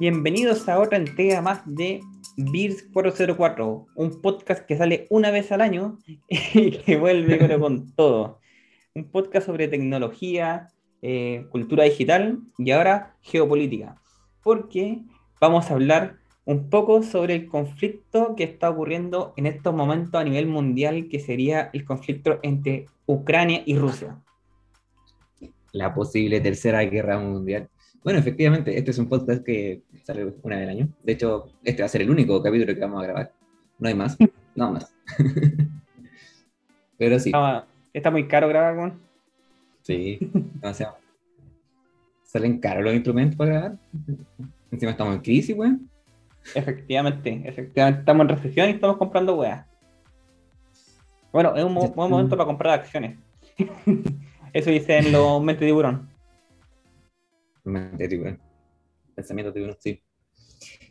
Bienvenidos a otra entrega más de Beers 404, un podcast que sale una vez al año y que vuelve con todo. Un podcast sobre tecnología, eh, cultura digital y ahora geopolítica. Porque vamos a hablar un poco sobre el conflicto que está ocurriendo en estos momentos a nivel mundial, que sería el conflicto entre Ucrania y Rusia. La posible tercera guerra mundial. Bueno, efectivamente, este es un podcast que sale una vez al año. De hecho, este va a ser el único capítulo que vamos a grabar. No hay más, no más. Pero sí. está muy caro grabar, con. Sí, demasiado. Salen caros los instrumentos para grabar. Encima estamos en crisis, weón. Efectivamente, efectivamente. Estamos en recesión y estamos comprando weas. Bueno, es un buen momento para comprar acciones. Eso dicen los mente tiburón. Mente tiburón. Pensamiento tiburón, sí.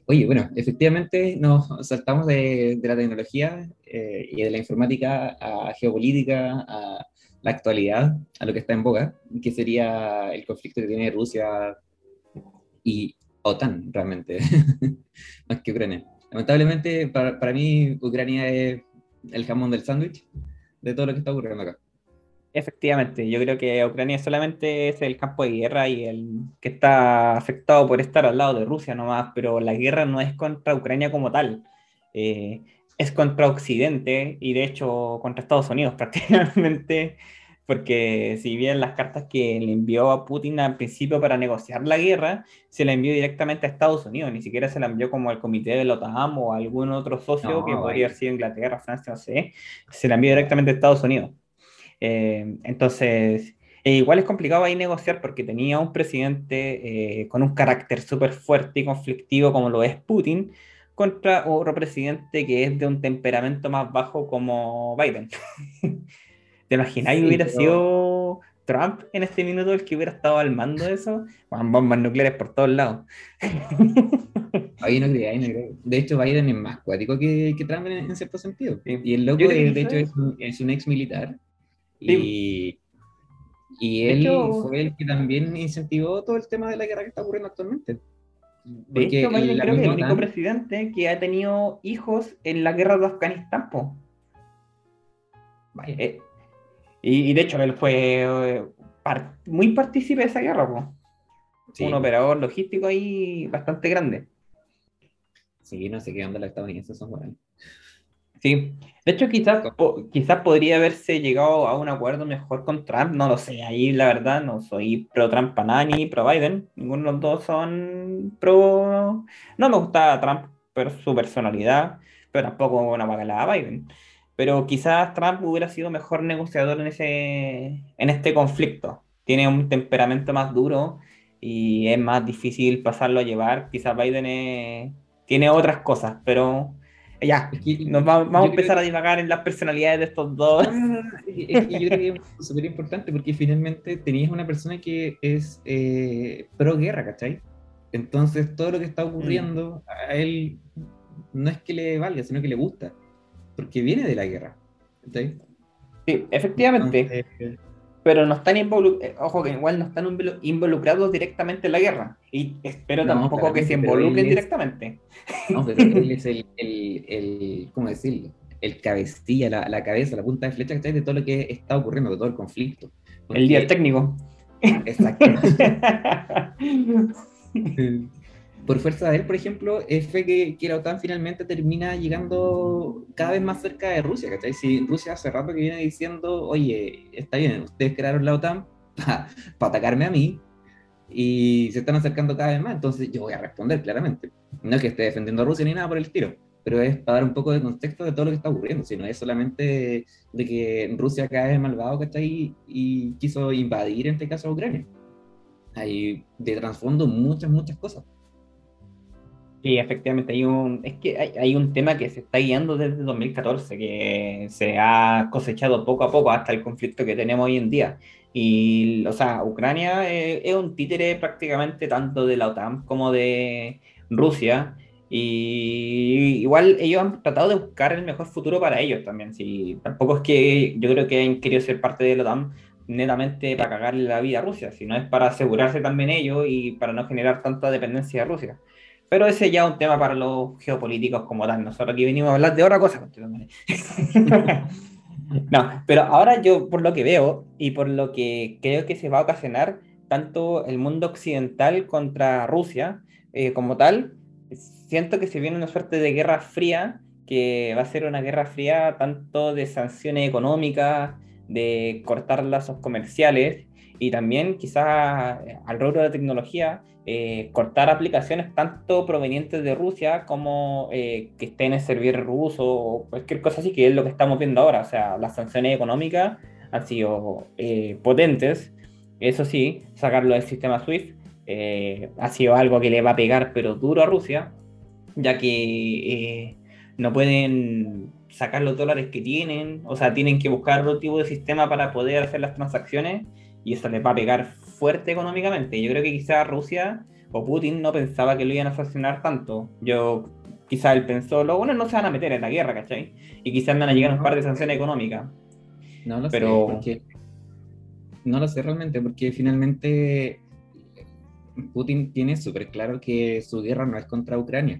Oye, bueno, efectivamente nos saltamos de, la tecnología eh, y de la informática a geopolítica, a la actualidad, a lo que está en boga, que sería el conflicto que tiene Rusia y OTAN, realmente, más que Ucrania. Lamentablemente, para, para mí, Ucrania es el jamón del sándwich de todo lo que está ocurriendo acá. Efectivamente, yo creo que Ucrania solamente es el campo de guerra y el que está afectado por estar al lado de Rusia nomás, pero la guerra no es contra Ucrania como tal, eh, es contra Occidente y de hecho contra Estados Unidos prácticamente, porque si bien las cartas que le envió a Putin al principio para negociar la guerra, se la envió directamente a Estados Unidos, ni siquiera se la envió como al comité de la OTAN o a algún otro socio que podría haber sido Inglaterra, Francia, no sé, se la envió directamente a Estados Unidos. Eh, entonces, eh, igual es complicado ahí negociar porque tenía un presidente eh, con un carácter súper fuerte y conflictivo como lo es Putin, contra otro presidente que es de un temperamento más bajo como Biden. ¿Te imaginas que hubiera sido Trump en este minuto el que hubiera estado al mando de eso? Bombas nucleares por todos lados. ahí no creo, ahí no creo. De hecho, Biden es más cuático que, que Trump en, cierto sentido. Y el loco, de, hecho, es un, es un ex militar y, y él fue el que también incentivó todo el tema de la guerra que está ocurriendo actualmente. De hecho, Biden creo que es el único presidente que ha tenido hijos en la guerra de Afganistán. Eh, y, de hecho, él fue eh, muy partícipe de esa guerra. Un operador logístico ahí bastante grande. Sí, no sé qué onda los estadounidenses son buenos. Sí, de hecho quizás, quizás podría haberse llegado a un acuerdo mejor con Trump, no lo sé, ahí la verdad no soy pro Trump para nada ni pro Biden, ninguno de los dos son pro... No me gusta Trump por su personalidad, pero tampoco una bacalada a Biden. Pero quizás Trump hubiera sido mejor negociador en, ese, en este conflicto. Tiene un temperamento más duro y es más difícil pasarlo a llevar. Quizás Biden tiene otras cosas, pero ya, nos vamos, a empezar a divagar en las personalidades de estos dos. es que yo creo que es súper importante porque finalmente tenías una persona que es eh, pro guerra, ¿cachai? Entonces todo lo que está ocurriendo a él no es que le valga, sino que le gusta, porque viene de la guerra. ¿cachai? Sí, efectivamente pero no están involucrados, eh, ojo que igual no están involucrados directamente en la guerra. Y espero tampoco que se involucren directamente. No, pero él es el, el, el ¿cómo decirlo? El cabecilla, la, la, cabeza, la punta de flecha de todo lo que está ocurriendo, de todo el conflicto. el día técnico. Exacto. por fuerza de él, por ejemplo, fue que, que, la OTAN finalmente termina llegando cada vez más cerca de Rusia, ¿cachai? Si Rusia hace rato que viene diciendo, oye, está bien, ustedes crearon la OTAN para atacarme a mí, y se están acercando cada vez más, entonces yo voy a responder claramente. No es que esté defendiendo a Rusia ni nada por el tiro, pero es para dar un poco de contexto de todo lo que está ocurriendo, si no es solamente de que Rusia cae malvado, ¿cachai? Y quiso invadir, en este caso, a Ucrania. Hay de trasfondo muchas, muchas cosas. Sí, efectivamente, hay un, es que hay, un tema que se está guiando desde 2014, que se ha cosechado poco a poco hasta el conflicto que tenemos hoy en día. Y, o sea, Ucrania eh, es, un títere prácticamente tanto de la OTAN como de Rusia. Y igual ellos han tratado de buscar el mejor futuro para ellos también. Sí, tampoco es que yo creo que han querido ser parte de la OTAN netamente para cagarle la vida a Rusia, sino es para asegurarse también ellos y para no generar tanta dependencia de Rusia. Pero ese ya es un tema para los geopolíticos como tal. Nosotros aquí venimos a hablar de otra cosa. no, pero ahora yo, por lo que veo y por lo que creo que se va a ocasionar, tanto el mundo occidental contra Rusia eh, como tal, siento que se viene una suerte de guerra fría, que va a ser una guerra fría tanto de sanciones económicas, de cortar lazos comerciales y también quizás al rubro de tecnología, eh, cortar aplicaciones tanto provenientes de Rusia como eh, que estén en servidor ruso o cualquier cosa así, que es lo que estamos viendo ahora. O sea, las sanciones económicas han sido eh, potentes. Eso sí, sacarlo del sistema SWIFT ha sido algo que le va a pegar, pero duro a Rusia, ya que no pueden sacar los dólares que tienen, o sea, tienen que buscar otro tipo de sistema para poder hacer las transacciones y eso les va a pegar fuerte económicamente. Yo creo que quizás Rusia o Putin no pensaba que lo iban a sancionar tanto. Yo quizás él pensó, lo bueno no se van a meter en la guerra, ¿cachai? Y quizás van a llegar un par de sanciones económicas. No lo sé, porque... No lo sé realmente, porque finalmente Putin tiene súper claro que su guerra no es contra Ucrania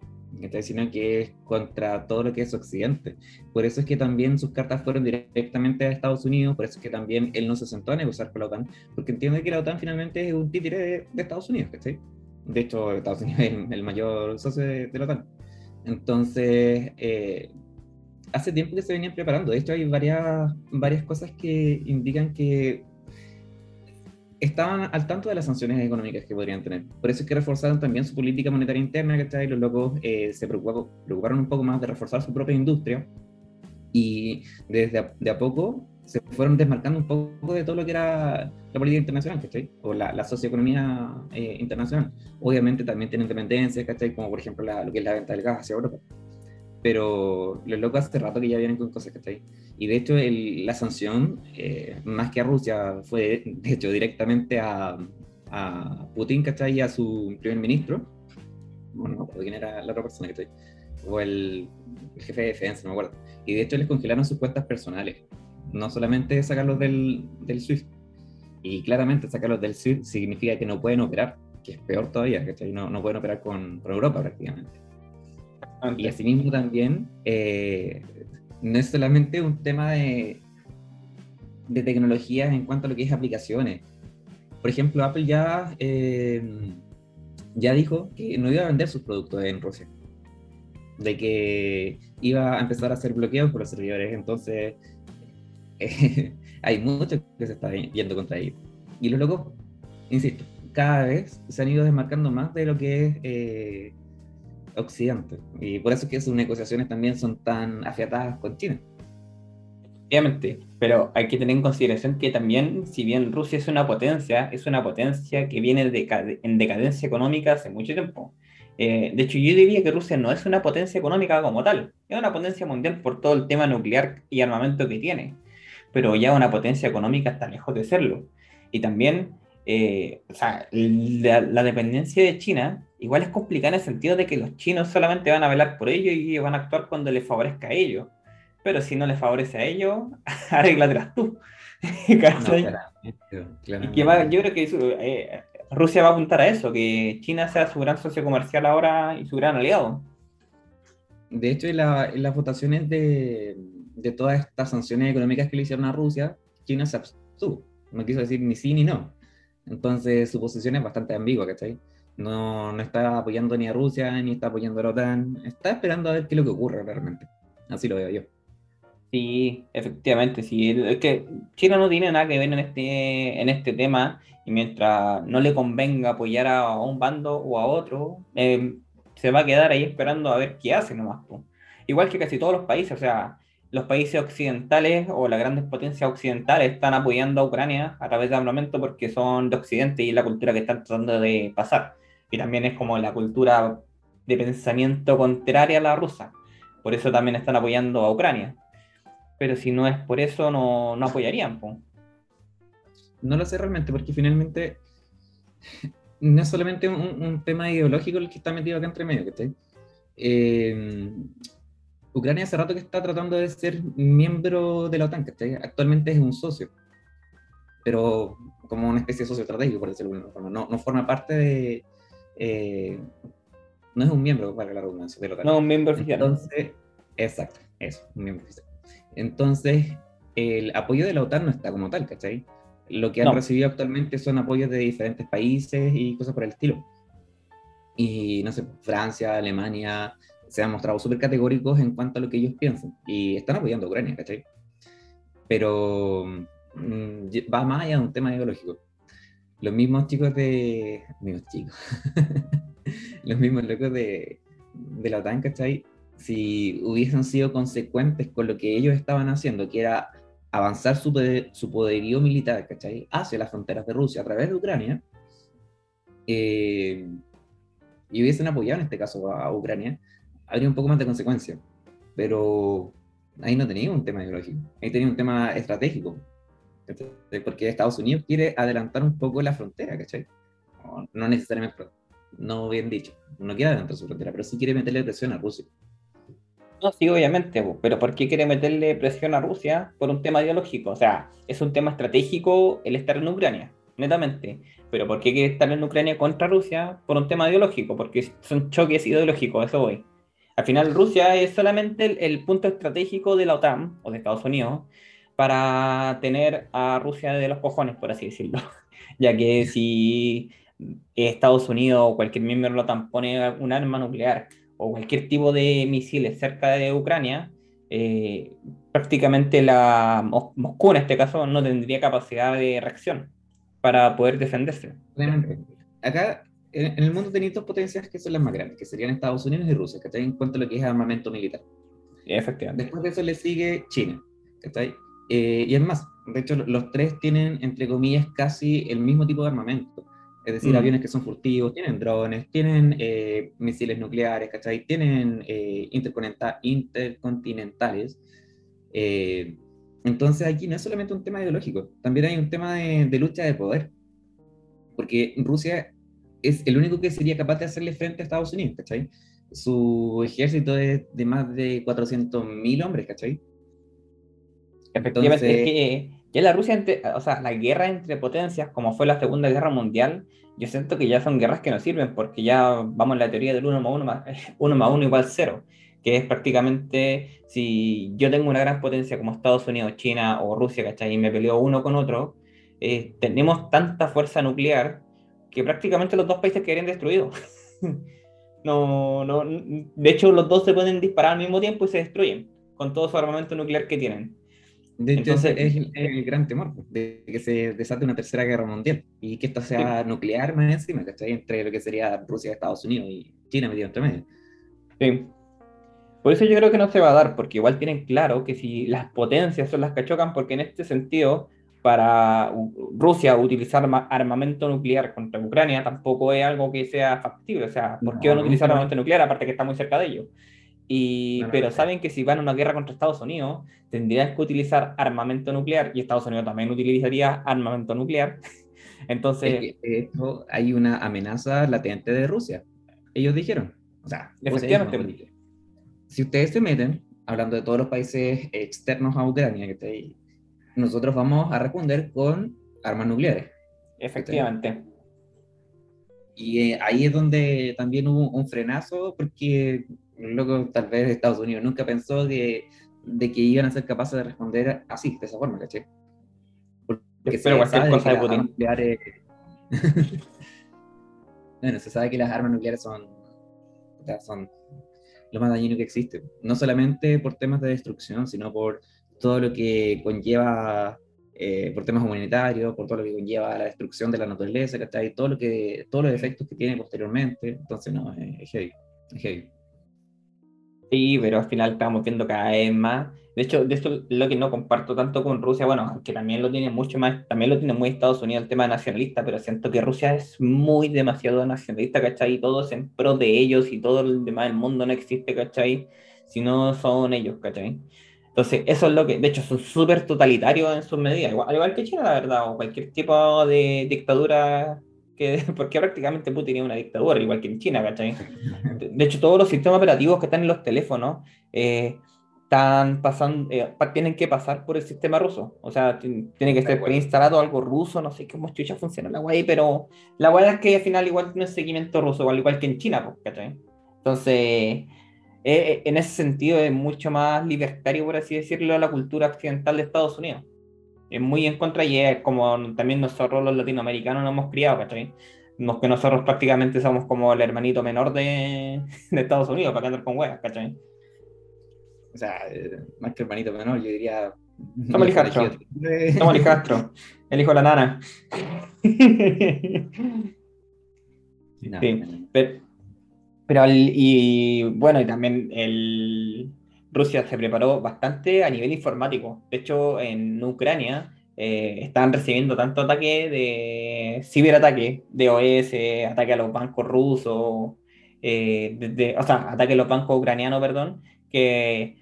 sino que es contra todo lo que es Occidente. Por eso es que también sus cartas fueron directamente a Estados Unidos, por eso es que también él no se sentó a negociar con la OTAN, porque entiende que la OTAN finalmente es un títere de, Estados Unidos, ¿sí? De hecho, Estados Unidos es el mayor socio de, la OTAN. Entonces, eh, hace tiempo que se venían preparando. De hecho, hay varias, varias cosas que indican que estaban al tanto de las sanciones económicas que podrían tener. Por eso es que reforzaron también su política monetaria interna, ¿cachai? Los locos eh, se preocuparon, un poco más de reforzar su propia industria y desde a, de a poco se fueron desmarcando un poco de todo lo que era la política internacional, ¿cachai? O la, la socioeconomía eh, internacional. Obviamente también tienen dependencias, ¿cachai? Como por ejemplo lo que es la venta del gas hacia Europa pero los locos hace rato que ya vienen con cosas, que ahí. Y de hecho, la sanción, eh, más que a Rusia, fue de hecho directamente a, a Putin, ¿cachai? Y a su primer ministro. Bueno, no quién era la otra persona, que ¿cachai? O el, jefe de defensa, no me acuerdo. Y de hecho, les congelaron sus cuentas personales. No solamente sacarlos del, del SWIFT. Y claramente, sacarlos del SWIFT significa que no pueden operar, que es peor todavía, ¿cachai? No, no pueden operar con, con Europa prácticamente. Y asimismo también, eh, no es solamente un tema de, de tecnologías en cuanto a lo que es aplicaciones. Por ejemplo, Apple ya, eh, ya dijo que no iba a vender sus productos en Rusia. De que iba a empezar a hacer bloqueos por los servidores. Entonces, hay mucho que se está yendo contra ellos. Y los locos, insisto, cada vez se han ido desmarcando más de lo que es eh, Occidente. Y por eso es que sus negociaciones también son tan afiatadas con China. Obviamente, pero hay que tener en consideración que también, si bien Rusia es una potencia, es una potencia que viene en decadencia económica hace mucho tiempo. Eh, de hecho, yo diría que Rusia no es una potencia económica como tal, es una potencia mundial por todo el tema nuclear y armamento que tiene, pero ya una potencia económica está lejos de serlo. Y también, eh, o sea, la dependencia de China igual es complicado en el sentido de que los chinos solamente van a velar por ellos y van a actuar cuando les favorezca a ellos. Pero si no les favorece a ellos, arréglatelas tú. y que va, yo creo que eh, Rusia va a apuntar a eso, que China sea su gran socio comercial ahora y su gran aliado. De hecho, en, las votaciones de, de, todas estas sanciones económicas que le hicieron a Rusia, China se abstuvo. No quiso decir ni sí ni no. Entonces su posición es bastante ambigua, ¿cachai? No, no está apoyando ni a Rusia, ni está apoyando a la OTAN. Está esperando a ver qué es lo que ocurre realmente. Así lo veo yo. Sí, efectivamente, sí. Es que China no tiene nada que ver en este, en este tema y mientras no le convenga apoyar a un bando o a otro, eh, se va a quedar ahí esperando a ver qué hace nomás. Igual que casi todos los países, o sea, los países occidentales o las grandes potencias occidentales están apoyando a Ucrania a través de armamento porque son de Occidente y la cultura que están tratando de pasar y también es como la cultura de pensamiento contraria a la rusa. Por eso también están apoyando a Ucrania. Pero si no es por eso, no, no apoyarían. No lo sé realmente, porque finalmente no es solamente un, tema ideológico el que está metido acá entre medio. Eh, Ucrania hace rato que está tratando de ser miembro de la OTAN, que actualmente es un socio, pero como una especie de socio estratégico, por decirlo de alguna forma. No, no forma parte de, eh, no es un miembro, para la redundancia, de la OTAN. No, un miembro oficial. Entonces, exacto, eso, un miembro oficial. Entonces, el apoyo de la OTAN no está como tal, ¿cachai? Lo que han No. recibido actualmente son apoyos de diferentes países y cosas por el estilo. Y no sé, Francia, Alemania se han mostrado súper categóricos en cuanto a lo que ellos piensan y están apoyando a Ucrania, ¿cachai? Pero mm, ye- va más allá de un tema ideológico. Los mismos chicos de. Chicos. los mismos locos de, de la OTAN, ¿cachai? Si hubiesen sido consecuentes con lo que ellos estaban haciendo, que era avanzar su, poder- su poderío militar, ¿cachai? Hacia las fronteras de Rusia a través de Ucrania, eh, y hubiesen apoyado en este caso a, a Ucrania, habría un poco más de consecuencia. Pero ahí no tenía un tema ideológico, ahí tenía un tema estratégico. ¿Cachai? Porque Estados Unidos quiere adelantar un poco la frontera, ¿cachai? No, no necesariamente, no bien dicho, no quiere adelantar su frontera, pero sí quiere meterle presión a Rusia. No, sí, obviamente, pero ¿por qué quiere meterle presión a Rusia por un tema ideológico? O sea, es un tema estratégico el estar en Ucrania, netamente. Pero ¿por qué quiere estar en Ucrania contra Rusia por un tema ideológico? Porque son choques ideológicos, eso voy. Al final, Rusia es solamente el, el punto estratégico de la OTAN o de Estados Unidos para tener a Rusia de los cojones, por así decirlo. Ya que si Estados Unidos o cualquier miembro OTAN pone un arma nuclear o cualquier tipo de misiles cerca de Ucrania, eh, prácticamente la Mos- Moscú en este caso no tendría capacidad de reacción para poder defenderse. Acá, en, el mundo tenéis dos potencias que son las más grandes, que serían Estados Unidos y Rusia, que en cuanto a lo que es armamento militar. Efectivamente. Después de eso le sigue China, ¿cachai? Eh, y es más, de hecho lo- los tres tienen, entre comillas, casi el mismo tipo de armamento. Es decir, Mm. aviones que son furtivos, tienen drones, tienen eh, misiles nucleares, ¿cachai? Tienen eh, intercontinentales. Eh, entonces aquí no es solamente un tema ideológico, también hay un tema de, de lucha de poder. Porque Rusia es el único que sería capaz de hacerle frente a Estados Unidos, ¿cachai? Su ejército es de más de 400.000 hombres, ¿cachai? Efectivamente, Entonces- es que ya la Rusia, entre- o sea, la guerra entre potencias, como fue la Segunda Guerra Mundial, yo siento que ya son guerras que no sirven, porque ya vamos a la teoría del 1 más 1 más 1 más 1 igual 0, que es prácticamente si yo tengo una gran potencia como Estados Unidos, China o Rusia, ¿cachai? Y me peleo uno con otro, eh, tenemos tanta fuerza nuclear que prácticamente los dos países quedarían destruidos. No, no, de hecho, los dos se pueden disparar al mismo tiempo y se destruyen con todo su armamento nuclear que tienen. De hecho, Entonces- es, el, es el gran temor, pues, de que se desate una tercera guerra mundial y que esta sea nuclear más encima, ¿cachai? Entre lo que sería Rusia, Estados Unidos y China metido entre medio. Sí. Por eso yo creo que no se va a dar, porque igual tienen claro que si las potencias son las que chocan, porque en este sentido, para Rusia utilizar ma- armamento nuclear contra Ucrania tampoco es algo que sea factible. O sea, ¿por qué No, van a utilizar no. armamento nuclear aparte que está muy cerca de ellos? Y, No, no, pero no. saben que si van a una guerra contra Estados Unidos, tendrían que utilizar armamento nuclear y Estados Unidos también utilizaría armamento nuclear. Entonces, Es que, de hecho, hay una amenaza latente de Rusia. Ellos dijeron, o sea, Efectivamente. "Oye, si ustedes se meten, hablando de todos los países externos a Ucrania, que está ahí, nosotros vamos a responder con armas nucleares. efectivamente. Y eh, ahí es donde también hubo un frenazo, porque loco, tal vez Estados Unidos nunca pensó que, de que iban a ser capaces de responder así, de esa forma, ¿cachai? Porque Espero se cualquier sabe cosa que de las Putin. armas nucleares- bueno, se sabe que las armas nucleares son, son lo más dañino que existe. No solamente por temas de destrucción, sino por todo lo que conlleva, eh, por temas humanitarios, por todo lo que conlleva la destrucción de la naturaleza, ¿cachai? Todo lo que, todos los efectos que tiene posteriormente. Entonces, no, es heavy. Es heavy. Sí, pero al final estamos viendo cada vez más. De hecho, de esto es lo que no comparto tanto con Rusia, bueno, que también lo tiene mucho más, también lo tiene muy Estados Unidos el tema nacionalista, pero siento que Rusia es muy demasiado nacionalista, ¿cachai? Y todo es en pro de ellos y todo el demás del mundo no existe, ¿cachai? Si no son ellos, ¿cachai? Entonces, eso es lo que, de hecho, son súper totalitarios en sus medidas, igual, al igual que China, la verdad, o cualquier tipo de dictadura, que, porque prácticamente Putin es una dictadura, igual que en China, ¿cachai? De hecho, todos los sistemas operativos que están en los teléfonos eh, están pasando, eh, tienen que pasar por el sistema ruso. O sea, ti- tiene que ser preinstalado algo ruso, no sé cómo chucha funciona la guay, pero la guay es que al final igual tiene seguimiento ruso, igual, igual que en China, pues, ¿cachai? Entonces, eh, eh, en ese sentido es mucho más libertario, por así decirlo, la cultura occidental de Estados Unidos. Es muy en contra y es como también nosotros los latinoamericanos nos hemos criado, ¿cachai? Nos, que nosotros prácticamente somos como el hermanito menor de, de Estados Unidos, para andar con huevas, ¿cachai? O sea, eh, más que hermanito menor, yo diría... Somos el Castro. Somos el Castro. El hijo de la nana. sí, pero, pero y bueno, y también el, Rusia se preparó bastante a nivel informático. De hecho, en Ucrania eh, están recibiendo tanto ataque de ciberataque, de OS, ataque a los bancos rusos, eh, o sea, ataque a los bancos ucranianos, perdón, que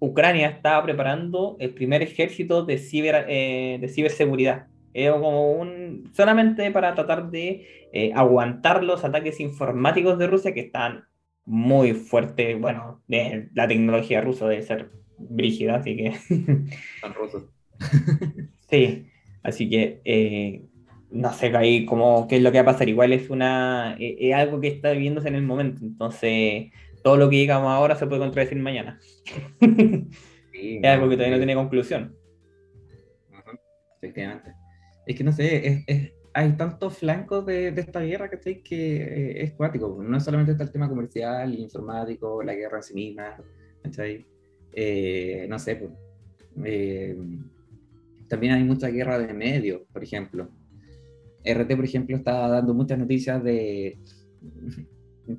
Ucrania estaba preparando el primer ejército de, ciber, eh, de ciberseguridad. como un, solamente para tratar de eh, aguantar los ataques informáticos de Rusia que están muy fuertes. Bueno, la tecnología rusa debe ser brígida, así que... Están rusos. sí, así que eh, no sé ahí cómo, qué es lo que va a pasar. Igual es, una, es algo que está viviéndose en el momento, entonces todo lo que digamos ahora se puede contradecir mañana. es algo que todavía no tiene conclusión. Efectivamente. Es que no sé, hay tantos flancos de, esta guerra que, que eh, es cuático. No solamente está el tema comercial, informático, la guerra en sí misma. Eh, no sé, pues, eh, también hay mucha guerra de medios, por ejemplo. RT, por ejemplo, está dando muchas noticias de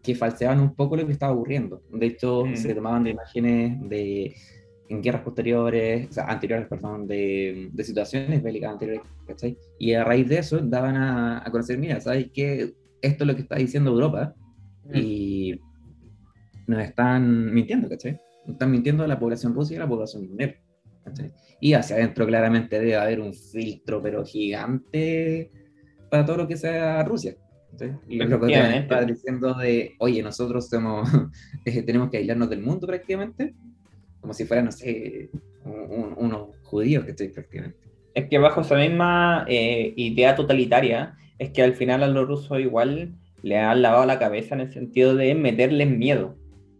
que falseaban un poco lo que estaba ocurriendo. De hecho, mm. se tomaban de imágenes de en guerras posteriores, o sea, anteriores, perdón, de, de situaciones bélicas anteriores, ¿cachai? Y a raíz de eso daban a, a conocer, mira, ¿sabes qué? Esto es lo que está diciendo Europa mm. y nos están mintiendo, ¿cachai? Nos están mintiendo a la población rusa y a la población mundial, ¿cachai? Y hacia adentro claramente debe haber un filtro, pero gigante, para todo lo que sea Rusia, y lo que está diciendo de, oye, nosotros somos, eh, tenemos que aislarnos del mundo prácticamente, como si fueran, no sé, unos judíos que estoy prácticamente. Es que bajo esa misma eh, idea totalitaria, es que al final a los rusos igual le han lavado la cabeza en el sentido de meterles miedo,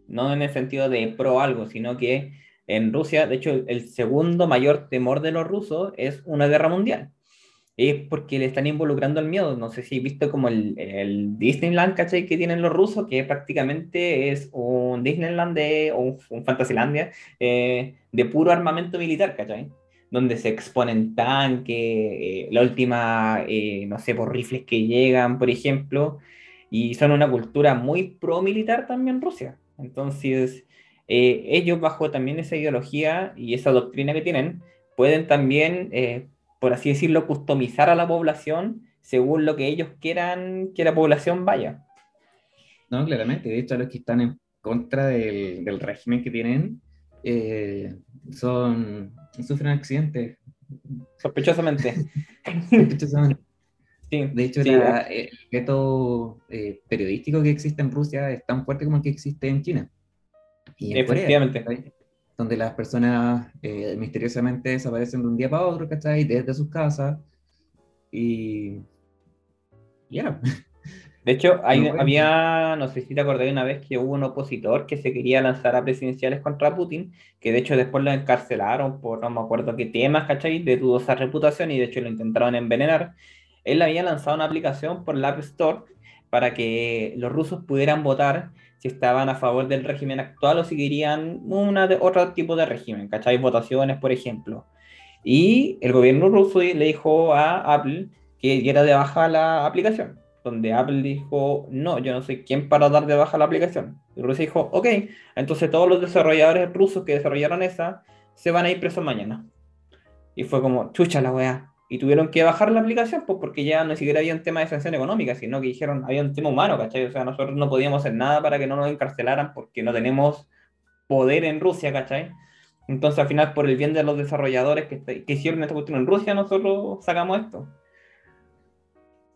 no en el sentido de pro algo, sino que en Rusia, de hecho, el segundo mayor temor de los rusos es una guerra mundial es porque le están involucrando el miedo. No sé si he visto como el, el Disneyland, ¿cachai? Que tienen los rusos, que prácticamente es un Disneyland de, o un, Fantasylandia eh, de puro armamento militar, ¿cachai? Donde se exponen tanques, eh, la última, eh, no sé, por rifles que llegan, por ejemplo, y son una cultura muy pro-militar también Rusia. Entonces, ellos bajo también esa ideología y esa doctrina que tienen, pueden también por así decirlo, customizar a la población según lo que ellos quieran que la población vaya. No, claramente. De hecho, los que están en contra del, régimen que tienen eh, son sufren accidentes. Sospechosamente. Sospechosamente. Sí, de hecho, el veto eh, periodístico que existe en Rusia es tan fuerte como el que existe en China. Y en Efectivamente donde las personas eh, misteriosamente desaparecen de un día para otro, ¿cachai? Desde sus casas. Y. Ya. De hecho, había, no sé si te acordé una vez que hubo un opositor que se quería lanzar a presidenciales contra Putin, que de hecho después lo encarcelaron por no me acuerdo qué temas, ¿cachai? De dudosa reputación y de hecho lo intentaron envenenar. Él había lanzado una aplicación por la App Store para que los rusos pudieran votar si estaban a favor del régimen actual o si querían una de, otro tipo de régimen, ¿cachai? Votaciones, por ejemplo. Y el gobierno ruso le dijo a Apple que diera de baja la aplicación, donde Apple dijo, no, yo no soy quien para dar de baja la aplicación. Y Rusia dijo, ok, entonces todos los desarrolladores rusos que desarrollaron esa se van a ir presos mañana. Y fue como, chucha la weá, y tuvieron que bajar la aplicación pues porque ya no siquiera había un tema de sanción económica, sino que dijeron, había un tema humano, ¿cachai? O sea, nosotros no podíamos hacer nada para que no nos encarcelaran porque no tenemos poder en Rusia, ¿cachai? Entonces, al final, por el bien de los desarrolladores que, que hicieron esta cuestión en Rusia, nosotros sacamos esto.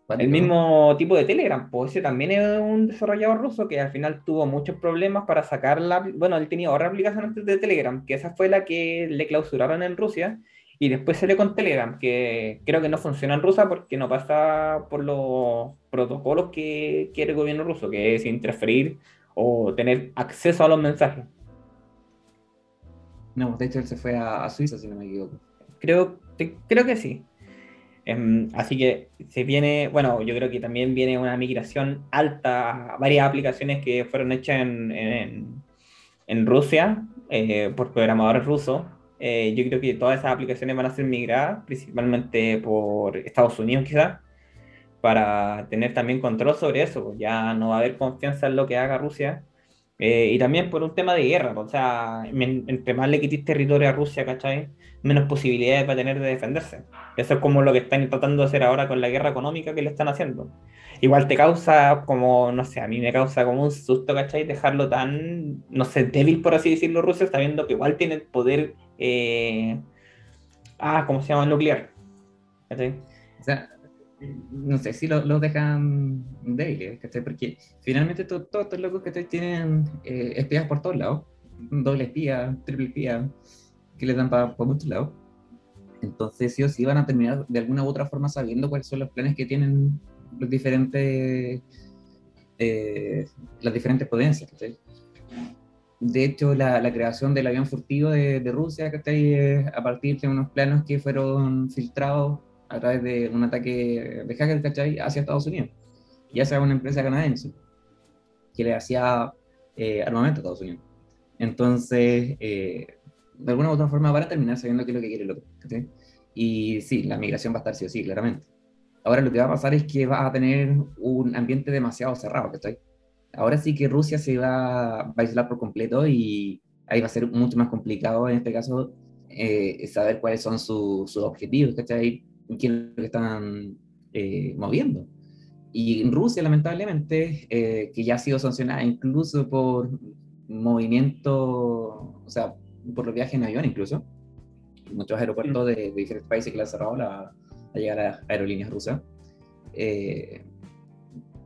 El mismo tipo de Telegram, pues ese también es un desarrollador ruso que al final tuvo muchos problemas para sacar la... Bueno, él tenía otra aplicación de Telegram, que esa fue la que le clausuraron en Rusia y después salió con Telegram, que creo que no funciona en Rusia porque no pasa por los protocolos que quiere el gobierno ruso, que es interferir o tener acceso a los mensajes. No, de hecho él se fue a, Suiza, si no me equivoco. Creo, creo que sí. Em, así que se viene, bueno, yo creo que también viene una migración alta a varias aplicaciones que fueron hechas en, en, Rusia eh, por programadores rusos. Eh, yo creo que todas esas aplicaciones van a ser migradas, principalmente por Estados Unidos quizás, para tener también control sobre eso. Ya no va a haber confianza en lo que haga Rusia eh, y también por un tema de guerra, o sea, entre más le quites territorio a Rusia, ¿cachai? Menos posibilidades va a tener de defenderse. Eso es como lo que están tratando de hacer ahora con la guerra económica que le están haciendo. Igual te causa como, no sé, a mí me causa como un susto, ¿cachai? Dejarlo tan, no sé, débil, por así decirlo, Rusia, sabiendo que igual tiene poder, eh... ah, ¿cómo se llama? Nuclear. ¿cachai? No sé si lo, lo dejan débiles, Porque finalmente todos estos locos que tienen eh, espías por todos lados, doble espía, triple espía, que les dan para muchos lados. Entonces, o sí van a terminar de alguna u otra forma sabiendo cuáles son los planes que tienen los diferentes, eh, las diferentes potencias. De hecho, la, la, creación del avión furtivo de, de Rusia, que a partir de unos planos que fueron filtrados a través de un ataque de hacker, ¿cachai? Hacia Estados Unidos. Ya sea una empresa canadiense que le hacía eh, armamento a Estados Unidos. Entonces, eh, de alguna u otra forma van a terminar sabiendo qué es lo que quiere el otro. ¿cachai? Y sí, la migración va a estar sí o sí, claramente. Ahora lo que va a pasar es que va a tener un ambiente demasiado cerrado, ¿cachai? Ahora sí que Rusia se va, a aislar por completo y ahí va a ser mucho más complicado en este caso eh, saber cuáles son sus objetivos, ¿cachai? qué es lo que están eh, moviendo. Y Rusia, lamentablemente, eh, que ya ha sido sancionada incluso por movimiento, o sea, por los viajes en avión incluso, muchos aeropuertos de, diferentes países que le han cerrado la, a llegar a aerolíneas rusas. Eh,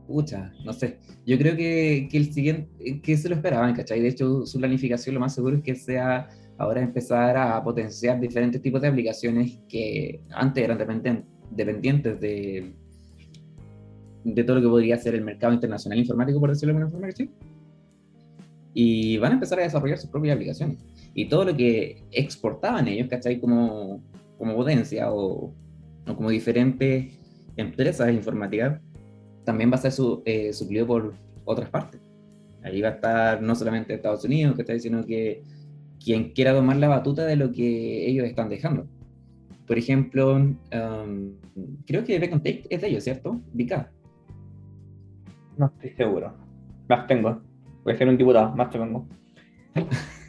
pucha, no sé. Yo creo que, que, el siguiente, que se lo esperaban, ¿cachai? De hecho, su planificación lo más seguro es que sea ahora empezar a potenciar diferentes tipos de aplicaciones que antes eran dependientes de, de todo lo que podría ser el mercado internacional informático, por decirlo de alguna forma, ¿sí? Y van a empezar a desarrollar sus propias aplicaciones. Y todo lo que exportaban ellos, ¿cachai? Como, como potencia o, o como diferentes empresas informáticas, también va a ser su, eh, suplido por otras partes. Ahí va a estar no solamente Estados Unidos, ¿cachai? Sino que quien quiera tomar la batuta de lo que ellos están dejando. Por ejemplo, um, creo que Beacon Take es de ellos, ¿cierto? Vika. No estoy seguro. Más tengo. Voy a ser un diputado, más te pongo.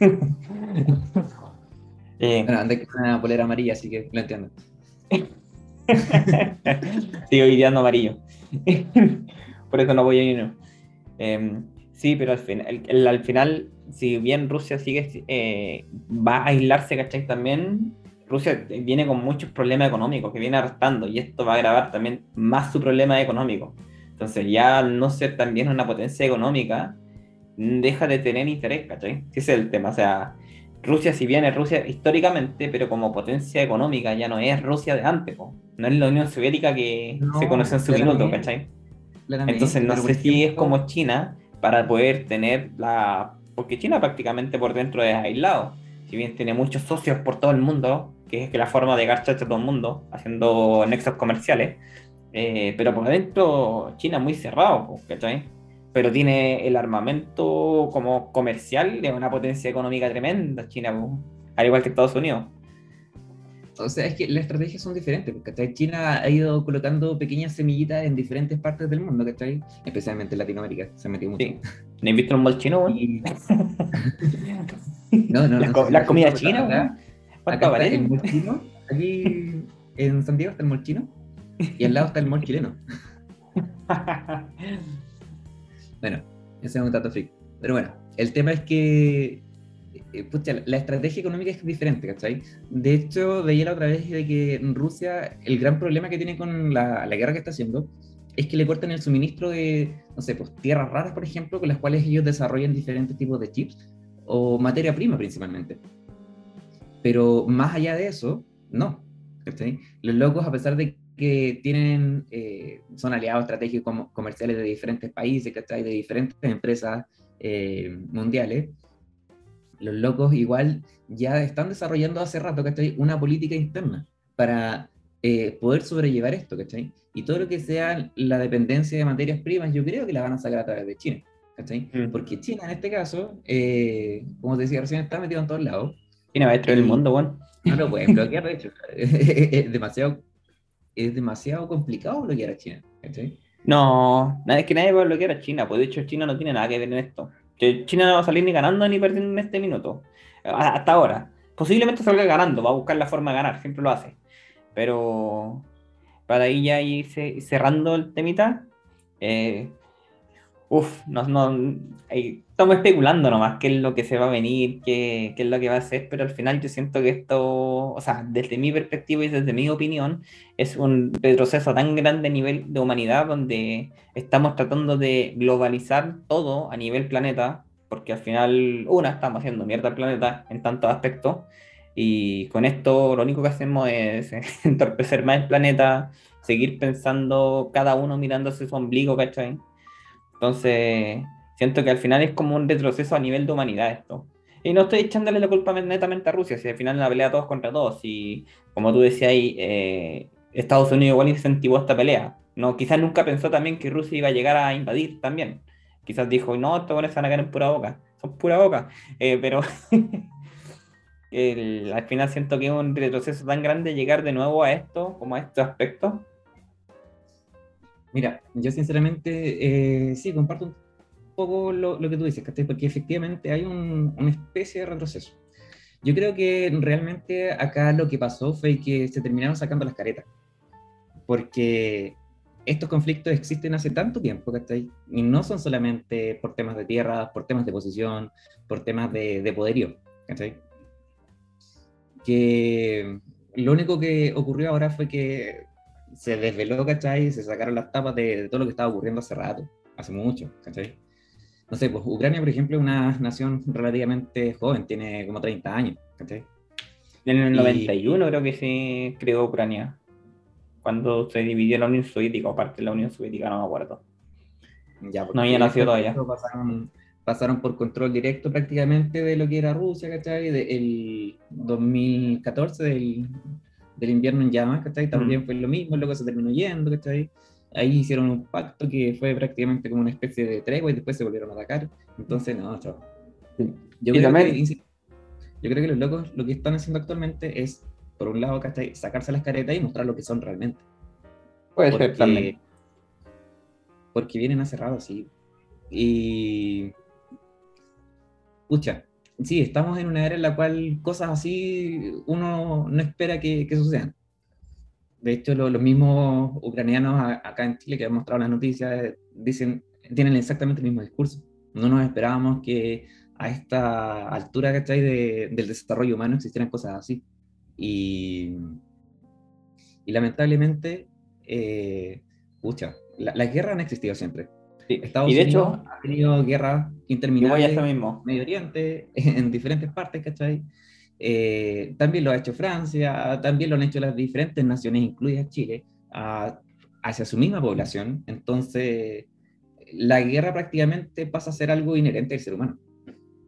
eh, bueno, andé con una polera amarilla, así que lo entiendo. Sigo ideando amarillo. Por eso no voy a ir. Eh, sí, pero al, final, al final si bien Rusia sigue, eh, va a aislarse, ¿cachai? También Rusia viene con muchos problemas económicos que viene arrastrando y esto va a agravar también más su problema económico. Entonces ya no ser también una potencia económica, deja de tener interés, ¿cachai? Ese es el tema, o sea, Rusia si bien es Rusia históricamente, pero como potencia económica ya no es Rusia de antes, no es la Unión Soviética que se conoce en su minuto, ¿cachai? Entonces no sé si es como China para poder tener la porque China prácticamente por dentro es aislado. Si bien tiene muchos socios por todo el mundo, que es que la forma de garcha a todo el mundo, haciendo nexos comerciales, eh, pero por dentro China es muy cerrado, ¿cachai? Pero tiene el armamento como comercial de una potencia económica tremenda, China, al igual que Estados Unidos. O sea, es que las estrategias son diferentes, porque China ha ido colocando pequeñas semillitas en diferentes partes del mundo, ¿cachai? Especialmente en Latinoamérica, se ha metido mucho. Sí. ¿No has visto un chino, güey? no, no, no. La, comida china, güey. Acá está el mol chino, aquí en San Diego está el mol chino, y al lado está el mol chileno. bueno, ese es un dato freak. Pero bueno, el tema es que eh, la estrategia económica es diferente, ¿cachai? De hecho, veía la otra vez de que Rusia el gran problema que tiene con la, la, guerra que está haciendo es que le cortan el suministro de, no sé, pues tierras raras, por ejemplo, con las cuales ellos desarrollan diferentes tipos de chips o materia prima principalmente. Pero más allá de eso, no. ¿cachai? Los locos, a pesar de que tienen, eh, son aliados estratégicos comerciales de diferentes países, ¿cachai? De diferentes empresas eh, mundiales, los locos igual ya están desarrollando hace rato, ¿cachai? Una política interna para eh, poder sobrellevar esto, ¿cachai? Y todo lo que sea la dependencia de materias primas, yo creo que la van a sacar a través de China, ¿cachai? Mm. Porque China en este caso, eh, como te decía recién, está metido en todos lados. China va a destruir el mundo, bueno. No lo pueden bloquear, de hecho. es, demasiado, es demasiado complicado bloquear a China. No, es que nadie va a bloquear a China, pues de hecho China no tiene nada que ver en esto. China no va a salir ni ganando ni perdiendo en este minuto. Hasta ahora. Posiblemente salga ganando, va a buscar la forma de ganar, siempre lo hace. Pero para ahí ya cerrando el temita, eh, Uf, no, no, estamos especulando nomás qué es lo que se va a venir, qué, qué, es lo que va a hacer, pero al final yo siento que esto, o sea, desde mi perspectiva y desde mi opinión, es un retroceso tan grande a nivel de humanidad donde estamos tratando de globalizar todo a nivel planeta, porque al final, una, estamos haciendo mierda al planeta en tantos aspectos, y con esto lo único que hacemos es entorpecer más el planeta, seguir pensando cada uno mirándose su ombligo, ¿cachai? Entonces, siento que al final es como un retroceso a nivel de humanidad esto. Y no estoy echándole la culpa netamente a Rusia, si al final la pelea todos contra todos. Y como tú decías ahí, eh, Estados Unidos igual incentivó esta pelea. No, quizás nunca pensó también que Rusia iba a llegar a invadir también. Quizás dijo, no, estos van a caer en pura boca. Son pura boca. Eh, pero al final siento que es un retroceso tan grande llegar de nuevo a esto, como a estos aspectos, Mira, yo sinceramente eh, sí, comparto un poco lo, que tú dices, Porque efectivamente hay una especie de retroceso. Yo creo que realmente acá lo que pasó fue que se terminaron sacando las caretas. Porque estos conflictos existen hace tanto tiempo, ¿cachai? Y no son solamente por temas de tierra, por temas de posición, por temas de, de poderío, ¿cachai? Que lo único que ocurrió ahora fue que se desveló, ¿cachai? Se sacaron las tapas de, todo lo que estaba ocurriendo hace rato, hace mucho, ¿cachai? No sé, pues Ucrania, por ejemplo, es una nación relativamente joven, tiene como 30 años, ¿cachai? En el 91 creo que se creó Ucrania, cuando se dividió la Unión Soviética, o parte de la Unión Soviética, no me acuerdo. Ya, no había nacido todavía. Pasaron, pasaron por control directo prácticamente de lo que era Rusia, ¿cachai? Del 2014, del del invierno en llamas, ¿cachai? También fue lo mismo, luego se terminó yendo, ¿cachai? Ahí hicieron un pacto que fue prácticamente como una especie de tregua y después se volvieron a atacar. Entonces, no, chao. Yo, creo que, yo creo que los locos lo que están haciendo actualmente es, por un lado, ¿cachai? Sacarse las caretas y mostrar lo que son realmente. Puede ser también. Porque vienen acerrados, sí. Y. Pucha, sí, estamos en una era en la cual cosas así uno no espera que, sucedan. De hecho, los mismos ucranianos acá en Chile que han mostrado las noticias dicen, tienen exactamente el mismo discurso. No nos esperábamos que a esta altura ¿cachai? De, del desarrollo humano existieran cosas así. Y, y lamentablemente, eh, pucha, la, las guerras han existido siempre Estados y de hecho, ha tenido guerras interminables en. Medio Oriente, en diferentes partes, ¿cachai? Eh, también lo ha hecho Francia, también lo han hecho las diferentes naciones, incluidas Chile, hacia su misma población. Entonces, la guerra prácticamente pasa a ser algo inherente al ser humano.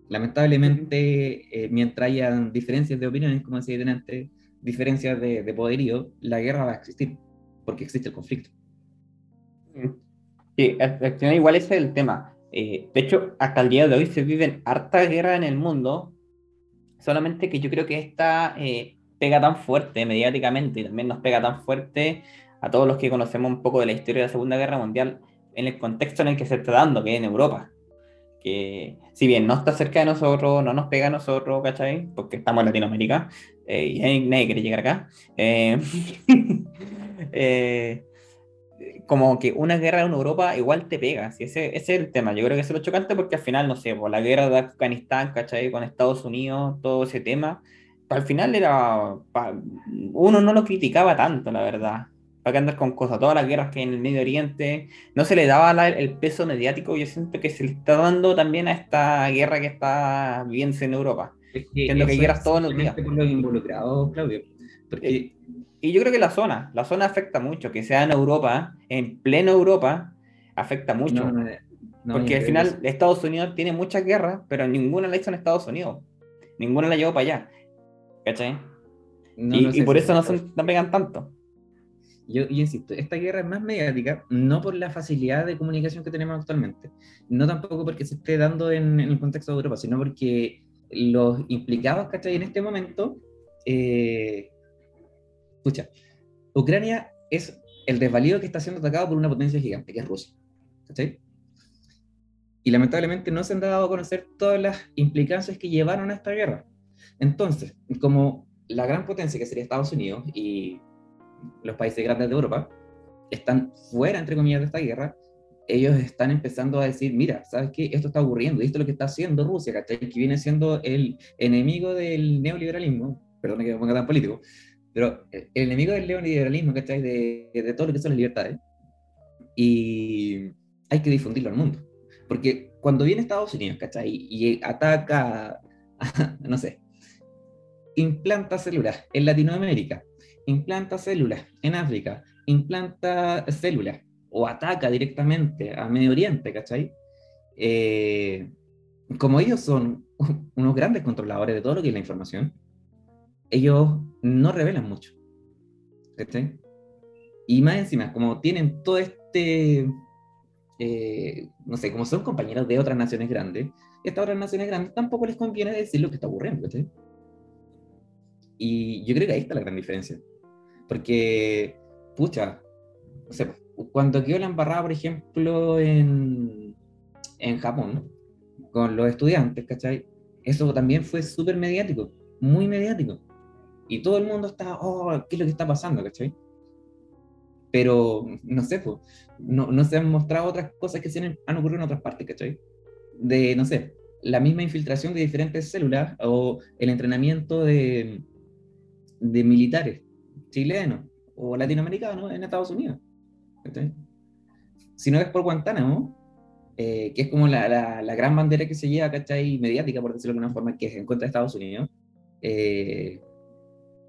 Lamentablemente, eh, mientras haya diferencias de opiniones, como decía antes, diferencias de, de poderío, la guerra va a existir, porque existe el conflicto. Sí, igual ese es el tema. Eh, de hecho, hasta el día de hoy se viven harta guerra en el mundo, solamente que yo creo que esta eh, pega tan fuerte mediáticamente y también nos pega tan fuerte a todos los que conocemos un poco de la historia de la Segunda Guerra Mundial en el contexto en el que se está dando, que es en Europa. Que si bien no está cerca de nosotros, no nos pega a nosotros, ¿cachai? Porque estamos en Latinoamérica eh, y nadie quiere llegar acá. eh, como que una guerra en Europa igual te pega, ¿sí? ese, ese, es el tema. Yo creo que es lo chocante porque al final, no sé, por la guerra de Afganistán, ¿cachai? Con Estados Unidos, todo ese tema, al final era, uno no lo criticaba tanto, la verdad. Para que andar con cosas, todas las guerras que hay en el Medio Oriente, no se le daba el peso mediático, yo siento que se le está dando también a esta guerra que está viviendo en Europa. Es que, que guerras todos los días. Por los involucrados, Claudio. Porque eh, y yo creo que la zona, la zona afecta mucho, que sea en Europa, en pleno Europa, afecta mucho. Porque al final Estados Unidos tiene muchas guerras, pero ninguna la hizo en Estados Unidos. Ninguna la llevó para allá. ¿Cachai? y, por eso no, son, no pegan tanto. Yo, insisto, esta guerra es más mediática, no por la facilidad de comunicación que tenemos actualmente, no tampoco porque se esté dando en, el contexto de Europa, sino porque los implicados, ¿cachai? En este momento, eh, escucha, Ucrania es el desvalido que está siendo atacado por una potencia gigante, que es Rusia, ¿cachai? Y lamentablemente no se han dado a conocer todas las implicancias que llevaron a esta guerra. Entonces, como la gran potencia que sería Estados Unidos y los países grandes de Europa están fuera, entre comillas, de esta guerra, ellos están empezando a decir, mira, ¿sabes qué? Esto está ocurriendo, y esto es lo que está haciendo Rusia, ¿cachai? Que viene siendo el enemigo del neoliberalismo, perdón que me ponga tan político, pero el enemigo del neoliberalismo, ¿cachai? De, de todo lo que son las libertades. Y hay que difundirlo al mundo. Porque cuando viene Estados Unidos, ¿cachai? Y ataca, no sé, implanta células en Latinoamérica, implanta células en África, implanta células o ataca directamente a Medio Oriente, ¿cachai? Eh, como ellos son unos grandes controladores de todo lo que es la información, ellos no revelan mucho. ¿cachai? Y más encima, como tienen todo este, eh, no sé, como son compañeros de otras naciones grandes, estas otras naciones grandes tampoco les conviene decir lo que está ocurriendo. ¿cachai? Y yo creo que ahí está la gran diferencia. Porque, pucha, o sea, cuando quedó la embarrada, por ejemplo, en, en Japón, con los estudiantes, ¿cachai? Eso también fue súper mediático, muy mediático. Y todo el mundo está, oh, ¿qué es lo que está pasando, cachai? Pero, no sé, pues, no, no se han mostrado otras cosas que se han, ocurrido en otras partes, ¿cachai? De, no sé, la misma infiltración de diferentes células o el entrenamiento de, de militares chilenos o latinoamericanos en Estados Unidos. Si no es por Guantánamo, eh, que es como la, la, gran bandera que se lleva, ¿cachai? Mediática, por decirlo de alguna forma, que es en contra de Estados Unidos. Eh,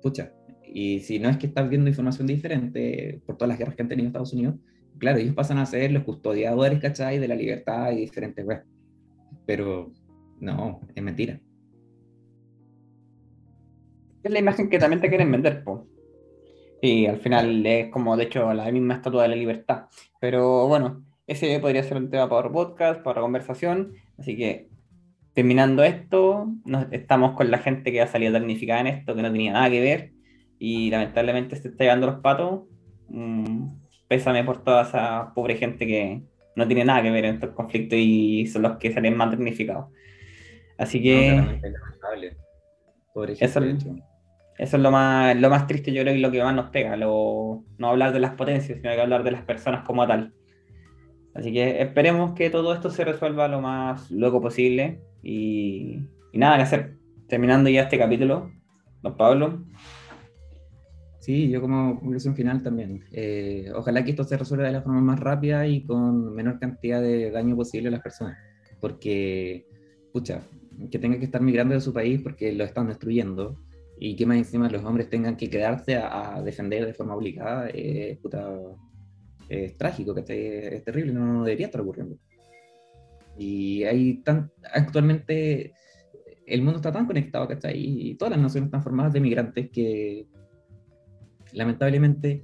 pucha, y si no es que estás viendo información diferente por todas las guerras que han tenido Estados Unidos, claro, ellos pasan a ser los custodiadores, ¿cachai? De la libertad y diferentes web. Pero no, es mentira. Es la imagen que también te quieren vender, po. Y al final es como, de hecho, la misma estatua de la libertad. Pero bueno, ese podría ser un tema para podcast, para conversación. Así que, terminando esto, nos, estamos con la gente que ha salido damnificada en esto, que no tenía nada que ver. Y lamentablemente se está llevando los patos. Mm, pésame por toda esa pobre gente que no tiene nada que ver en estos conflictos y son los que salen más damnificados. Así que... No, eso, eso es lo más, lo más triste, yo creo, y lo que más nos pega. Lo, no hablar de las potencias, sino que hablar de las personas como tal. Así que esperemos que todo esto se resuelva lo más luego posible. Y, y nada que hacer. Terminando ya este capítulo, don Pablo. Sí, yo como conclusión final también. Eh, ojalá que esto se resuelva de la forma más rápida y con menor cantidad de daño posible a las personas. Porque, pucha, que tenga que estar migrando de su país porque lo están destruyendo y que más encima los hombres tengan que quedarse a, defender de forma obligada, es trágico, que es terrible, no, debería estar ocurriendo. Y hay tan, actualmente el mundo está tan conectado, ¿cachai? Y todas las naciones están formadas de migrantes que lamentablemente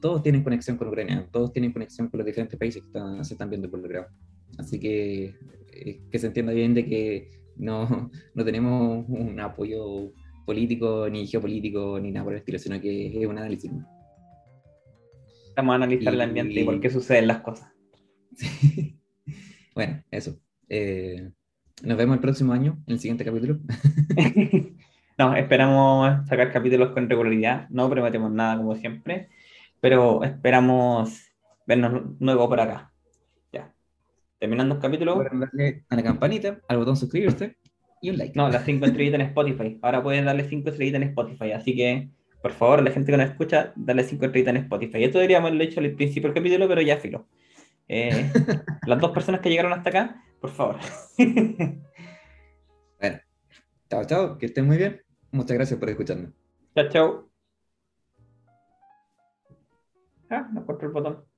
todos tienen conexión con Ucrania, todos tienen conexión con los diferentes países que se están viendo involucrados. Así que eh, que se entienda bien de que no, no tenemos un apoyo político, ni geopolítico, ni nada por el estilo, sino que es un análisis. Estamos a analizar el ambiente y por qué suceden las cosas. bueno, eso. Eh, nos vemos el próximo año, en el siguiente capítulo. no, esperamos sacar capítulos con regularidad. No prometemos nada como siempre, pero esperamos vernos nuevo por acá. Terminando el capítulo. darle a la campanita, al botón suscribirse y un like. No, las cinco estrellitas en Spotify. Ahora pueden darle cinco estrellitas en Spotify. Así que, por favor, la gente que nos escucha, darle cinco estrellitas en Spotify. Esto deberíamos haberlo hecho al principio del capítulo, pero ya filo. Eh, las dos personas que llegaron hasta acá, por favor. bueno, chao, chao, que estén muy bien. Muchas gracias por escucharnos. Chao, chao. Ah, no encuentro el botón.